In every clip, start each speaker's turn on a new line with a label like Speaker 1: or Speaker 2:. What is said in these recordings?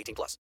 Speaker 1: 18 plus.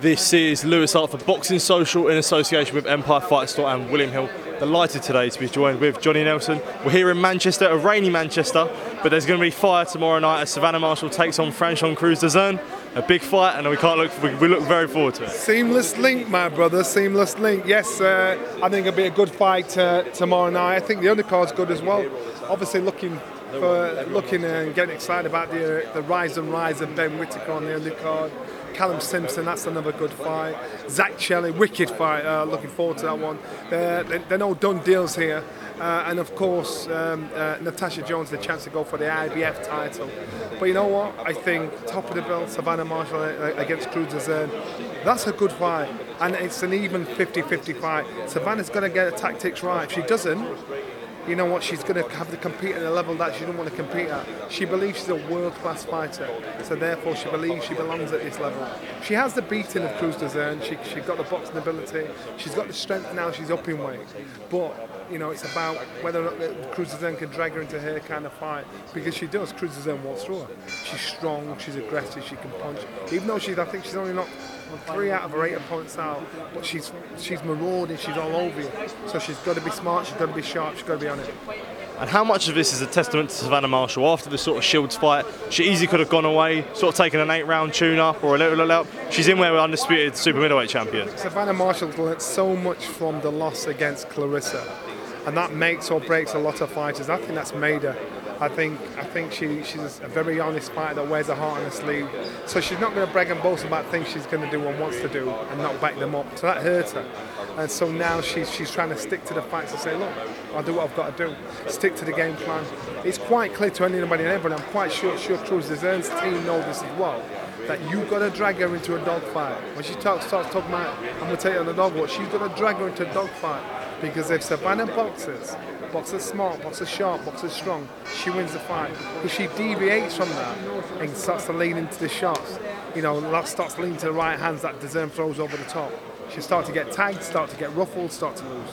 Speaker 2: This is Louis Hart for Boxing Social in association with Empire Fight Store and William Hill. Delighted today to be joined with Johnny Nelson. We're here in Manchester, a rainy Manchester, but there's going to be fire tomorrow night as Savannah Marshall takes on Franchon Crews-Dezurn. A big fight, and we can't look. We, we look very forward to it.
Speaker 3: Seamless link, my brother. Seamless link. Yes, uh, I think it'll be a good fight uh, tomorrow night. I think the undercard's good as well. Obviously, looking for looking and getting excited about the uh, the rise and rise of Ben Whittaker on the undercard. Callum Simpson, that's another good fight. Zak Chelli, wicked fight. Uh, looking forward to that one. They're, they're no done deals here. Uh, and of course, um, uh, Natasha Jonas, the chance to go for the IBF title. But you know what? I think top of the bill, Savannah Marshall uh, against Crews-Dezurn, that's a good fight. And it's an even 50 50 fight. Savannah's going to get her tactics right. If she doesn't, you know what, she's going to have to compete at a level that she doesn't want to compete at. She believes she's a world-class fighter, so therefore she believes she belongs at this level. She has the beating of Crews-Dezurn, she, she's got the boxing ability, she's got the strength now, she's up in weight. But, you know, it's about whether or not Crews-Dezurn can drag her into her kind of fight, because she does, Crews-Dezurn walks through her. She's strong, she's aggressive, she can punch. Even though she's, I think she's only not three out of her eight opponents out, but she's she's marauding, she's all over you. So she's got to be smart, she's got to be sharp, she's got to be on it.
Speaker 2: And how much of this is a testament to Savannah Marshall after the sort of Shields fight? She easily could have gone away, sort of taken an eight-round tune-up or a little, little up. She's in where we're undisputed super middleweight champion.
Speaker 3: Savannah Marshall's learnt so much from the loss against Claressa, and that makes or breaks a lot of fighters. I think that's made her. I think I think she, she's a very honest fighter that wears her heart on her sleeve. So she's not going to brag and boast about things she's going to do and wants to do and not back them up. So that hurts her. And so now she's she's trying to stick to the facts and say, look, I'll do what I've got to do. Stick to the game plan. It's quite clear to anybody and everyone. I'm quite sure sure Crews-Dezurn's team know this as well. That you've got to drag her into a dogfight. When she talks, starts talking about, I'm going to take her on the dog walk, she's got to drag her into a dogfight. Because if Savannah boxes, boxes smart, boxes sharp, boxes strong, she wins the fight. If she deviates from that and starts to lean into the shots, you know, starts to lean to the right hands that Dezurn throws over the top, she start to get tagged, start to get ruffled, start to lose.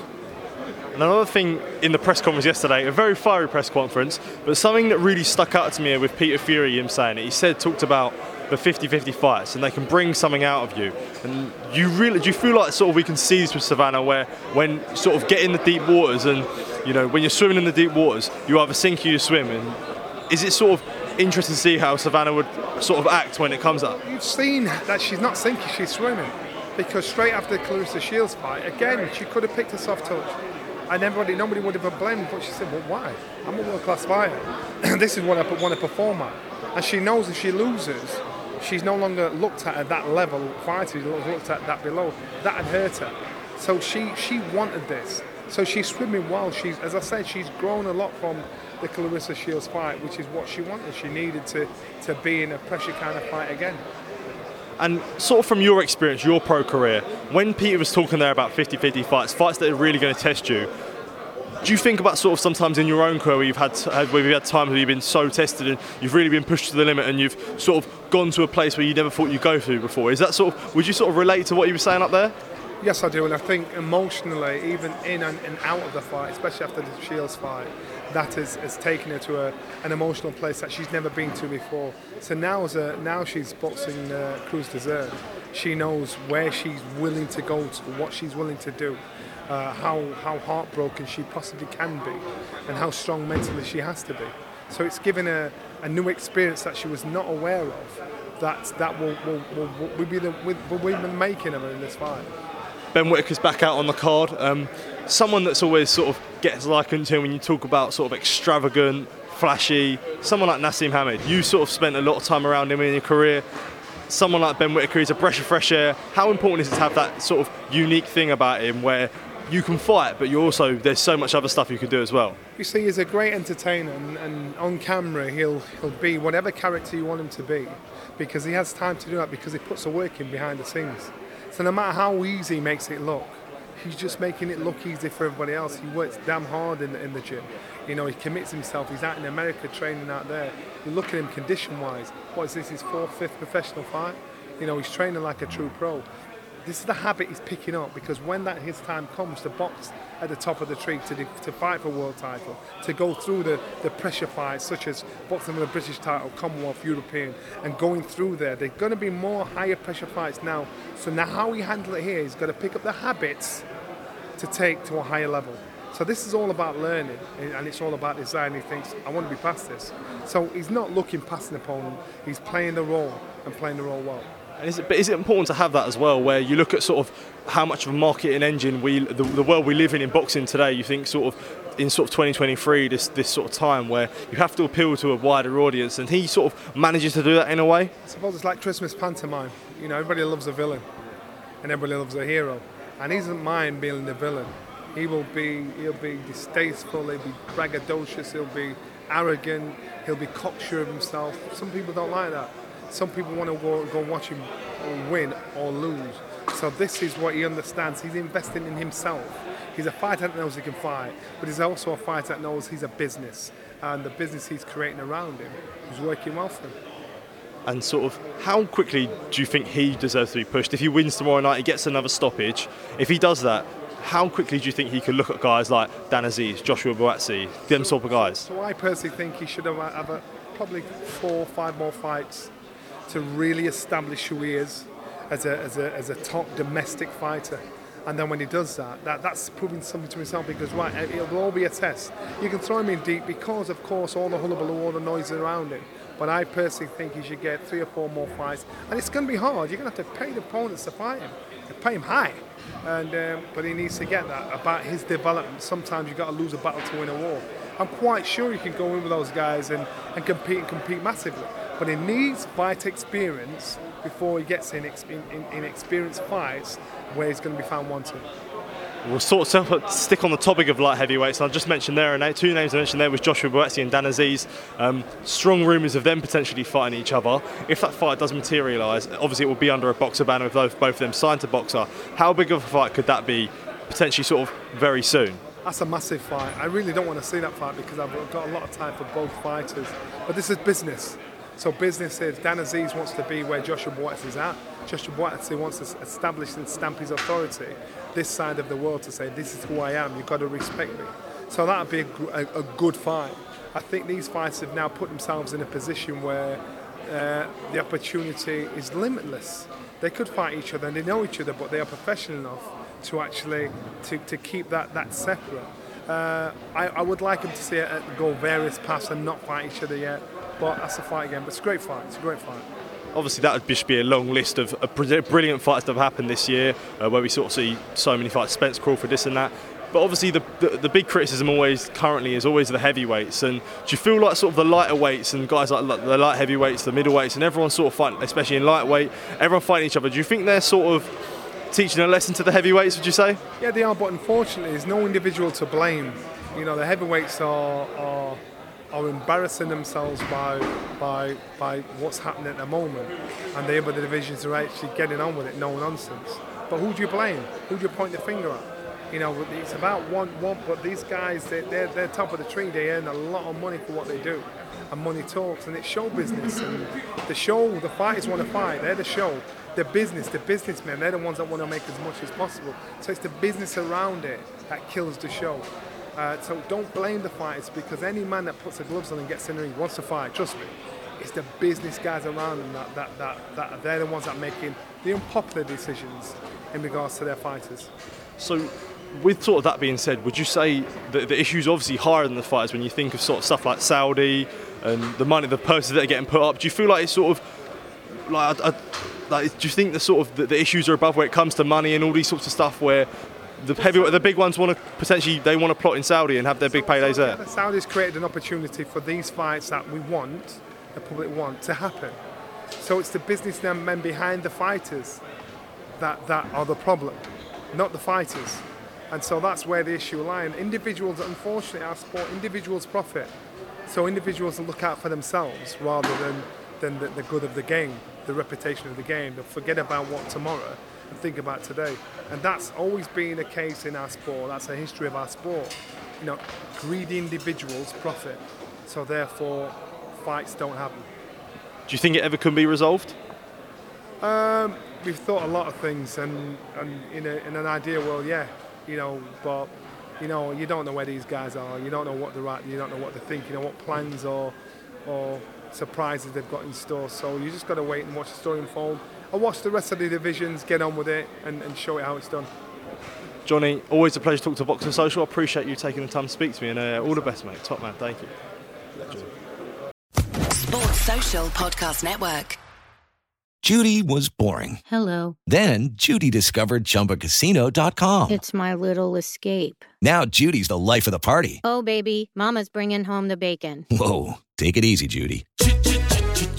Speaker 2: And another thing in the press conference yesterday, a very fiery press conference, but something that really stuck out to me with Peter Fury, him saying it. He said, talked about the 50-50 fights, and they can bring something out of you. And you really, do you feel like sort of we can see this with Savannah, where when sort of get in the deep waters, and you know when you're swimming in the deep waters, you either sink or you swim. And is it sort of interesting to see how Savannah would sort of act when it comes up?
Speaker 3: You've seen that she's not sinking, she's swimming. Because straight after the Claressa Shields fight, again, she could have picked a soft touch. And everybody, nobody would have blamed, but she said, well, why? I'm a world-class fighter. And this is what I want to perform at. And she knows if she loses, she's no longer looked at at that level fighter, looked at that below. That had hurt her. So she, she wanted this. So she's swimming well. She's, as I said, she's grown a lot from the Claressa Shields fight, which is what she wanted. She needed to, to be in a pressure kind of fight again.
Speaker 2: And sort of from your experience, your pro career, when Peter was talking there about 50-50 fights, fights that are really going to test you, Do you think about sort of sometimes in your own career where you've had, where you've had times where you've been so tested and you've really been pushed to the limit and you've sort of gone to a place where you never thought you'd go through before? Is that sort of would you sort of relate to what you were saying up there?
Speaker 3: Yes, I do, and I think emotionally, even in and, and out of the fight, especially after the Shields fight, that has, has taken her to a, an emotional place that she's never been to before. So now, as a, now she's boxing uh, Crews-Dezurn, she knows where she's willing to go to, what she's willing to do, uh, how, how heartbroken she possibly can be, and how strong mentally she has to be. So it's given her a new experience that she was not aware of. That that will will, will, will be the will, will be making her in this fight.
Speaker 2: Ben Whittaker's back out on the card. Um, someone that's always sort of gets likened to him when you talk about sort of extravagant, flashy. Someone like Naseem Hamed. You sort of spent a lot of time around him in your career. Someone like Ben Whittaker is a breath of fresh air. How important is it to have that sort of unique thing about him where you can fight, but you also there's so much other stuff you can do as well.
Speaker 3: You see, he's a great entertainer, and, and, on camera he'll he'll be whatever character you want him to be, because he has time to do that because he puts the work in behind the scenes. So no matter how easy he makes it look, he's just making it look easy for everybody else. He works damn hard in the, in the gym. You know, he commits himself. He's out in America training out there. You look at him condition-wise. What is this? His fourth, fifth professional fight. You know, he's training like a true pro this is the habit he's picking up because when that his time comes to box at the top of the tree to, to fight for world title, to go through the, the pressure fights such as boxing for the British title, Commonwealth, European, and going through there, there's going to be more higher pressure fights now. So now how he handle it here, he's got to pick up the habits to take to a higher level. So this is all about learning, eh, and it's all about design. He thinks, I want to be past this. So he's not looking past an opponent. He's playing the role and playing the role well.
Speaker 2: Is it, but is it important to have that as well, where you look at sort of how much of a marketing engine we, the, the world we live in in boxing today? You think sort of in sort of 2023, this this sort of time where you have to appeal to a wider audience, and he sort of manages to do that in a way.
Speaker 3: I suppose it's like Christmas pantomime. You know, everybody loves a villain, and everybody loves a hero, and he doesn't mind being the villain. He will be he'll be distasteful, he'll be braggadocious, he'll be arrogant, he'll be cocksure of himself. Some people don't like that. Some people want to go, go watch him win or lose. So this is what he understands. He's investing in himself. He's a fighter that knows he can fight, but he's also a fighter that knows he's a business, and the business he's creating around him is working well for him.
Speaker 2: And sort of, how quickly do you think he deserves to be pushed? If he wins tomorrow night, he gets another stoppage. If he does that, how quickly do you think he could look at guys like Dan Azeez, Joshua Buatsi, them sort of guys?
Speaker 3: So I personally think he should have, have a, probably four or five more fights to really establish who he is as a, as a, as a top domestic fighter. And then when he does that, that, that's proving something to himself because, right, it'll all be a test. You can throw him in deep because, of course, all the hullabaloo, all the noise around him. But I personally think he should get three or four more fights. And it's going to be hard. You're going to have to pay the opponents to fight him, to pay him high. And, um, but he needs to get that about his development. Sometimes you've got to lose a battle to win a war. I'm quite sure you can go in with those guys and, and compete and compete massively but he needs fight experience before he gets in, in, in experienced fights where he's going to be found wanting.
Speaker 2: We'll sort of stick on the topic of light heavyweights. I just mentioned there, and two names I mentioned there was Joshua Buatsi and Dan Azeez. Um, strong rumours of them potentially fighting each other. If that fight does materialise, obviously it will be under a Boxxer banner with both, both of them signed to Boxxer. How big of a fight could that be potentially sort of very soon?
Speaker 3: That's a massive fight. I really don't want to see that fight because I've got a lot of time for both fighters. But this is business. So business is Dan Azeez wants to be where Joshua Buatsi is at. Joshua Buatsi wants to establish and stamp his authority this side of the world to say this is who I am. You've got to respect me. So that would be a, a, a good fight. I think these fights have now put themselves in a position where uh, the opportunity is limitless. They could fight each other and they know each other, but they are professional enough to actually to, to keep that, that separate. Uh, I, I, would like them to see it go various paths and not fight each other yet. But that's a fight again. But it's a great fight. It's a great fight.
Speaker 2: Obviously, that would just be a long list of, brilliant fights that have happened this year, uh, where we sort of see so many fights: Spence Crawford, this and that. But obviously, the, the, the, big criticism always currently is always the heavyweights. And do you feel like sort of the lighter weights and guys like the light heavyweights, the middleweights, and everyone sort of fighting, especially in lightweight, everyone fighting each other? Do you think they're sort of teaching a lesson to the heavyweights? Would you say?
Speaker 3: Yeah, they are. But unfortunately, there's no individual to blame. You know, the heavyweights are, are are embarrassing themselves by by by what's happening at the moment, and the other divisions are actually getting on with it, no nonsense. But who do you blame? Who do you point the finger at? You know, it's about one one. But these guys, they, they're they're top of the tree. They earn a lot of money for what they do, and money talks. And it's show business. And the show, the fighters want to fight. They're the show. The business, the businessmen, they're the ones that want to make as much as possible. So it's the business around it that kills the show. Uh, so don't blame the fighters because any man that puts the gloves on and gets in the ring wants to fight. Trust me. It's the business guys around them that, that, that, that they're the ones that are making the unpopular decisions in regards to their fighters.
Speaker 2: So, with sort of that being said, would you say that the issue's obviously higher than the fighters when you think of sort of stuff like Saudi and the money, the purses that are getting put up? Do you feel like it's sort of like, I, I, like do you think the sort of the, the issues are above where it comes to money and all these sorts of stuff where the heavy, the big ones want to potentially they want to plot in Saudi and have their big paydays there?
Speaker 3: The Saudis created an opportunity for these fights that we want, the public want, to happen. So it's the businessmen behind the fighters that, that are the problem, not the fighters. And so that's where the issue lies. And individuals, unfortunately, our sport, individuals profit. So individuals look out for themselves rather than, than the, the good of the game, the reputation of the game. They'll forget about what tomorrow and think about today. And that's always been the case in our sport. That's a history of our sport. You know, greedy individuals profit. So therefore, fights don't happen.
Speaker 2: Do you think it ever can be resolved?
Speaker 3: Um, we've thought a lot of things, and, and in, a, in an ideal world, yeah, you know, but you know, you don't know where these guys are. You don't know what they're at. You don't know what they're thinking, know what plans or or surprises they've got in store. So you just got to wait and watch the story unfold. And watch the rest of the divisions, get on with it, and, and show it how it's done.
Speaker 2: Johnny, always a pleasure to talk to Boxing Social. I appreciate you taking the time to speak to me, and uh, all the best, mate. Top man, thank you.
Speaker 4: Sports Social Podcast Network.
Speaker 5: Judy was boring.
Speaker 6: Hello.
Speaker 5: Then Judy discovered ChumbaCasino.com.
Speaker 6: It's my little escape.
Speaker 5: Now Judy's the life of the party.
Speaker 6: Oh, baby, Mama's bringing home the bacon.
Speaker 5: Whoa, take it easy, Judy.